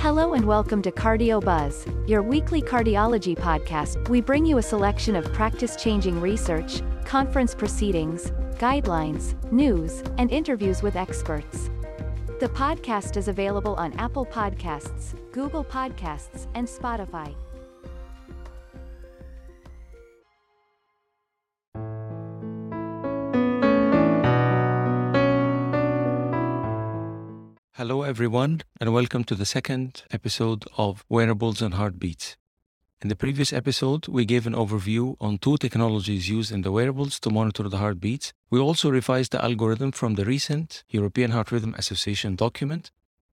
Hello and welcome to Cardio Buzz, your weekly cardiology podcast. We bring you a selection of practice changing research, conference proceedings, guidelines, news, and interviews with experts. The podcast is available on Apple Podcasts, Google Podcasts, and Spotify. Hello, everyone, and welcome to the second episode of Wearables and Heartbeats. In the previous episode, we gave an overview on two technologies used in the wearables to monitor the heartbeats. We also revised the algorithm from the recent European Heart Rhythm Association document,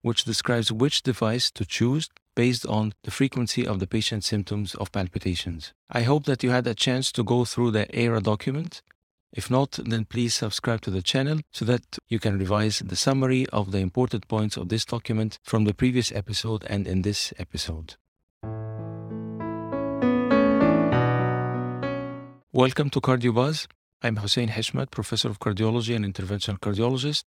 which describes which device to choose based on the frequency of the patient's symptoms of palpitations. I hope that you had a chance to go through the EHRA document if not, then please subscribe to the channel so that you can revise the summary of the important points of this document from the previous episode and in this episode. Welcome to CardioBuzz. I'm Hussein Heshmat, Professor of Cardiology and Interventional Cardiologist.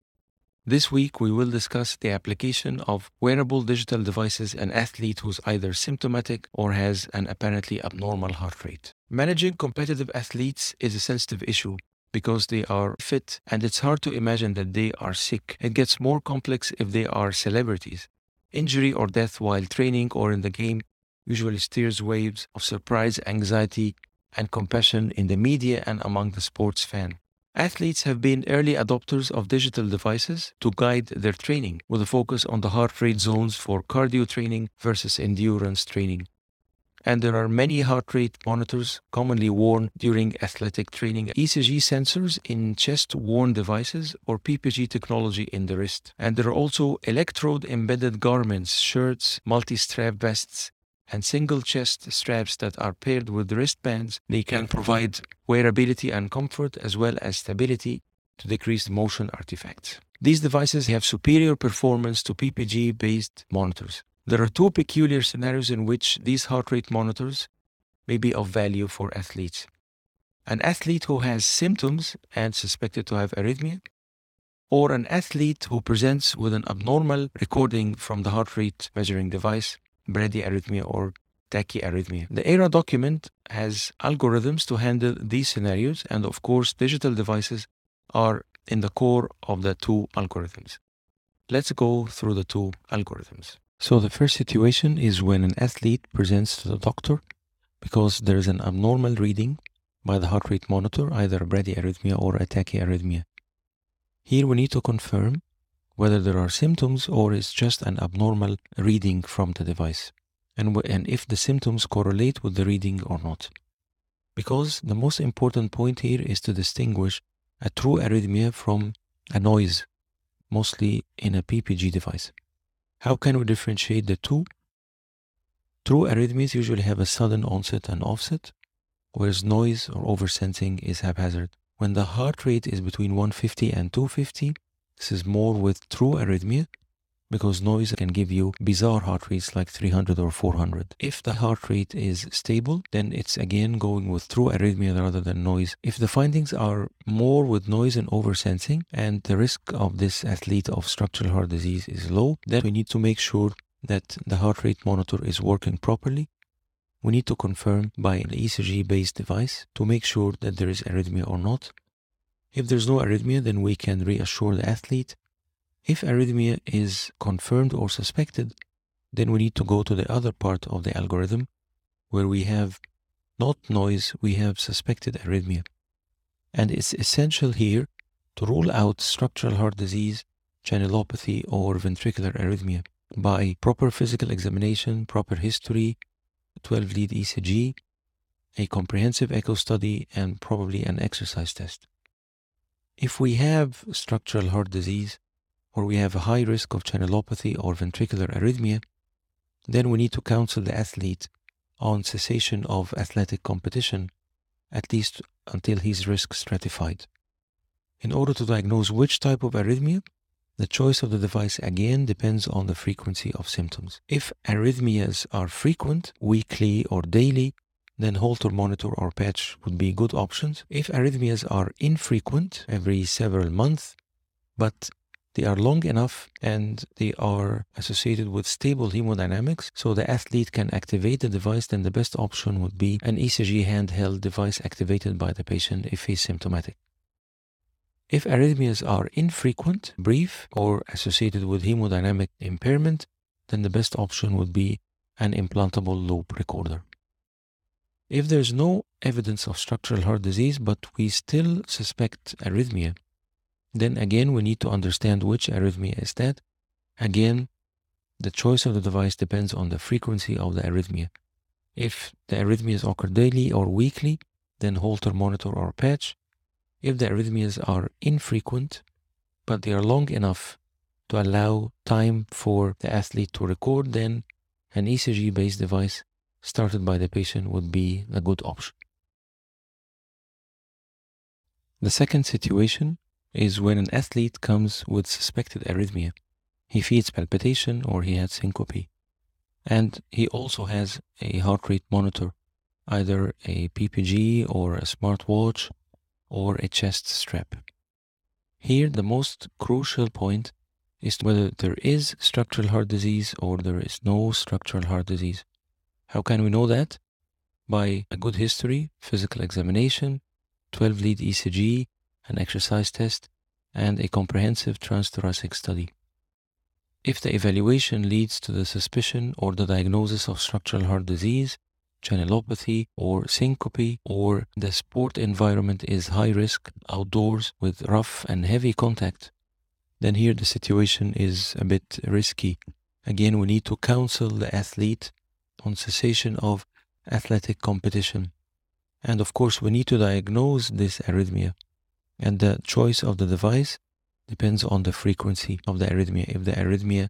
This week, we will discuss the application of wearable digital devices in an athlete who's either symptomatic or has an apparently abnormal heart rate. Managing competitive athletes is a sensitive issue because they are fit and it's hard to imagine that they are sick. It gets more complex if they are celebrities. Injury or death while training or in the game usually steers waves of surprise, anxiety, and compassion in the media and among the sports fan. Athletes have been early adopters of digital devices to guide their training, with a focus on the heart rate zones for cardio training versus endurance training and there are many heart rate monitors commonly worn during athletic training, ECG sensors in chest worn devices, or PPG technology in the wrist. And there are also electrode embedded garments, shirts, multi strap vests, and single chest straps that are paired with wristbands. They can provide wearability and comfort as well as stability to decrease motion artifacts. These devices have superior performance to PPG based monitors. There are two peculiar scenarios in which these heart rate monitors may be of value for athletes. An athlete who has symptoms and suspected to have arrhythmia, or an athlete who presents with an abnormal recording from the heart rate measuring device, bradyarrhythmia or tachyarrhythmia. The EHRA document has algorithms to handle these scenarios, and of course, digital devices are in the core of the two algorithms. Let's go through the two algorithms. So the first situation is when an athlete presents to the doctor because there is an abnormal reading by the heart rate monitor, either bradyarrhythmia or a tachyarrhythmia. Here we need to confirm whether there are symptoms or it's just an abnormal reading from the device, and, w- and if the symptoms correlate with the reading or not. Because the most important point here is to distinguish a true arrhythmia from a noise, mostly in a PPG device. How can we differentiate the two? True arrhythmias usually have a sudden onset and offset, whereas noise or oversensing is haphazard. When the heart rate is between 150 and 250, this is more with true arrhythmia because noise can give you bizarre heart rates like 300 or 400. If the heart rate is stable, then it's again going with true arrhythmia rather than noise. If the findings are more with noise and oversensing and the risk of this athlete of structural heart disease is low, then we need to make sure that the heart rate monitor is working properly. We need to confirm by an ECG based device to make sure that there is arrhythmia or not. If there's no arrhythmia, then we can reassure the athlete if arrhythmia is confirmed or suspected, then we need to go to the other part of the algorithm where we have not noise, we have suspected arrhythmia. And it's essential here to rule out structural heart disease, channelopathy, or ventricular arrhythmia by proper physical examination, proper history, 12 lead ECG, a comprehensive echo study, and probably an exercise test. If we have structural heart disease, or we have a high risk of channelopathy or ventricular arrhythmia, then we need to counsel the athlete on cessation of athletic competition, at least until his risk stratified. In order to diagnose which type of arrhythmia, the choice of the device again depends on the frequency of symptoms. If arrhythmias are frequent, weekly or daily, then Holter monitor or patch would be good options. If arrhythmias are infrequent, every several months, but they are long enough and they are associated with stable hemodynamics, so the athlete can activate the device, then the best option would be an ECG handheld device activated by the patient if he's symptomatic. If arrhythmias are infrequent, brief, or associated with hemodynamic impairment, then the best option would be an implantable loop recorder. If there's no evidence of structural heart disease, but we still suspect arrhythmia, then again, we need to understand which arrhythmia is that. Again, the choice of the device depends on the frequency of the arrhythmia. If the arrhythmias occur daily or weekly, then Holter monitor or patch. If the arrhythmias are infrequent, but they are long enough to allow time for the athlete to record, then an ECG based device started by the patient would be a good option. The second situation is when an athlete comes with suspected arrhythmia. He feels palpitation or he has syncope. And he also has a heart rate monitor, either a PPG or a smartwatch or a chest strap. Here, the most crucial point is whether there is structural heart disease or there is no structural heart disease. How can we know that? By a good history, physical examination, 12 lead ECG, an exercise test, and a comprehensive transthoracic study. If the evaluation leads to the suspicion or the diagnosis of structural heart disease, channelopathy, or syncope, or the sport environment is high risk outdoors with rough and heavy contact, then here the situation is a bit risky. Again, we need to counsel the athlete on cessation of athletic competition. And of course, we need to diagnose this arrhythmia. And the choice of the device depends on the frequency of the arrhythmia. If the arrhythmia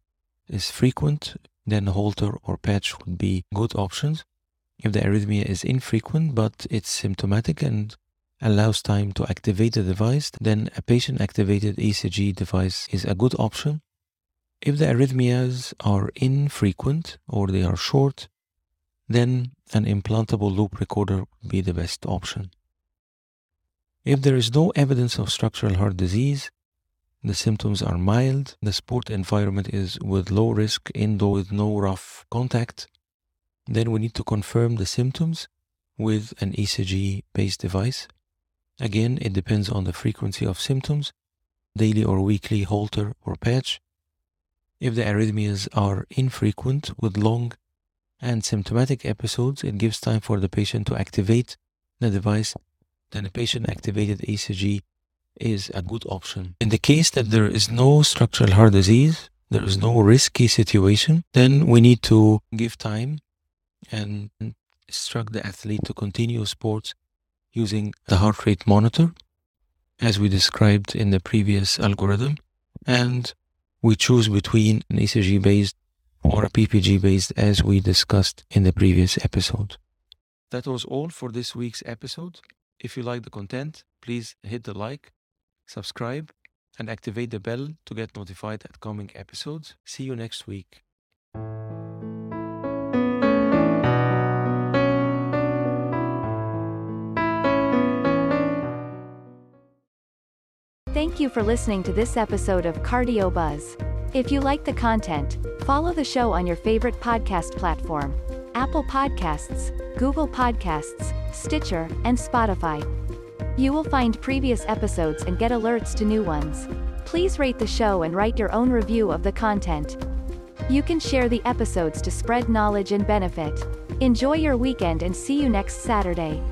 is frequent, then Holter or patch would be good options. If the arrhythmia is infrequent but it's symptomatic and allows time to activate the device, then a patient activated ECG device is a good option. If the arrhythmias are infrequent or they are short, then an implantable loop recorder would be the best option. If there is no evidence of structural heart disease, the symptoms are mild, the sport environment is with low risk indoor with no rough contact, then we need to confirm the symptoms with an ECG based device. Again, it depends on the frequency of symptoms, daily or weekly Holter or patch. If the arrhythmias are infrequent with long and symptomatic episodes, it gives time for the patient to activate the device then a patient activated ECG is a good option. In the case that there is no structural heart disease, there is no risky situation, then we need to give time and instruct the athlete to continue sports using the heart rate monitor, as we described in the previous algorithm. And we choose between an ECG based or a PPG based, as we discussed in the previous episode. That was all for this week's episode. If you like the content, please hit the like, subscribe, and activate the bell to get notified at coming episodes. See you next week. Thank you for listening to this episode of Cardio Buzz. If you like the content, follow the show on your favorite podcast platform Apple Podcasts, Google Podcasts, Stitcher, and Spotify. You will find previous episodes and get alerts to new ones. Please rate the show and write your own review of the content. You can share the episodes to spread knowledge and benefit. Enjoy your weekend and see you next Saturday.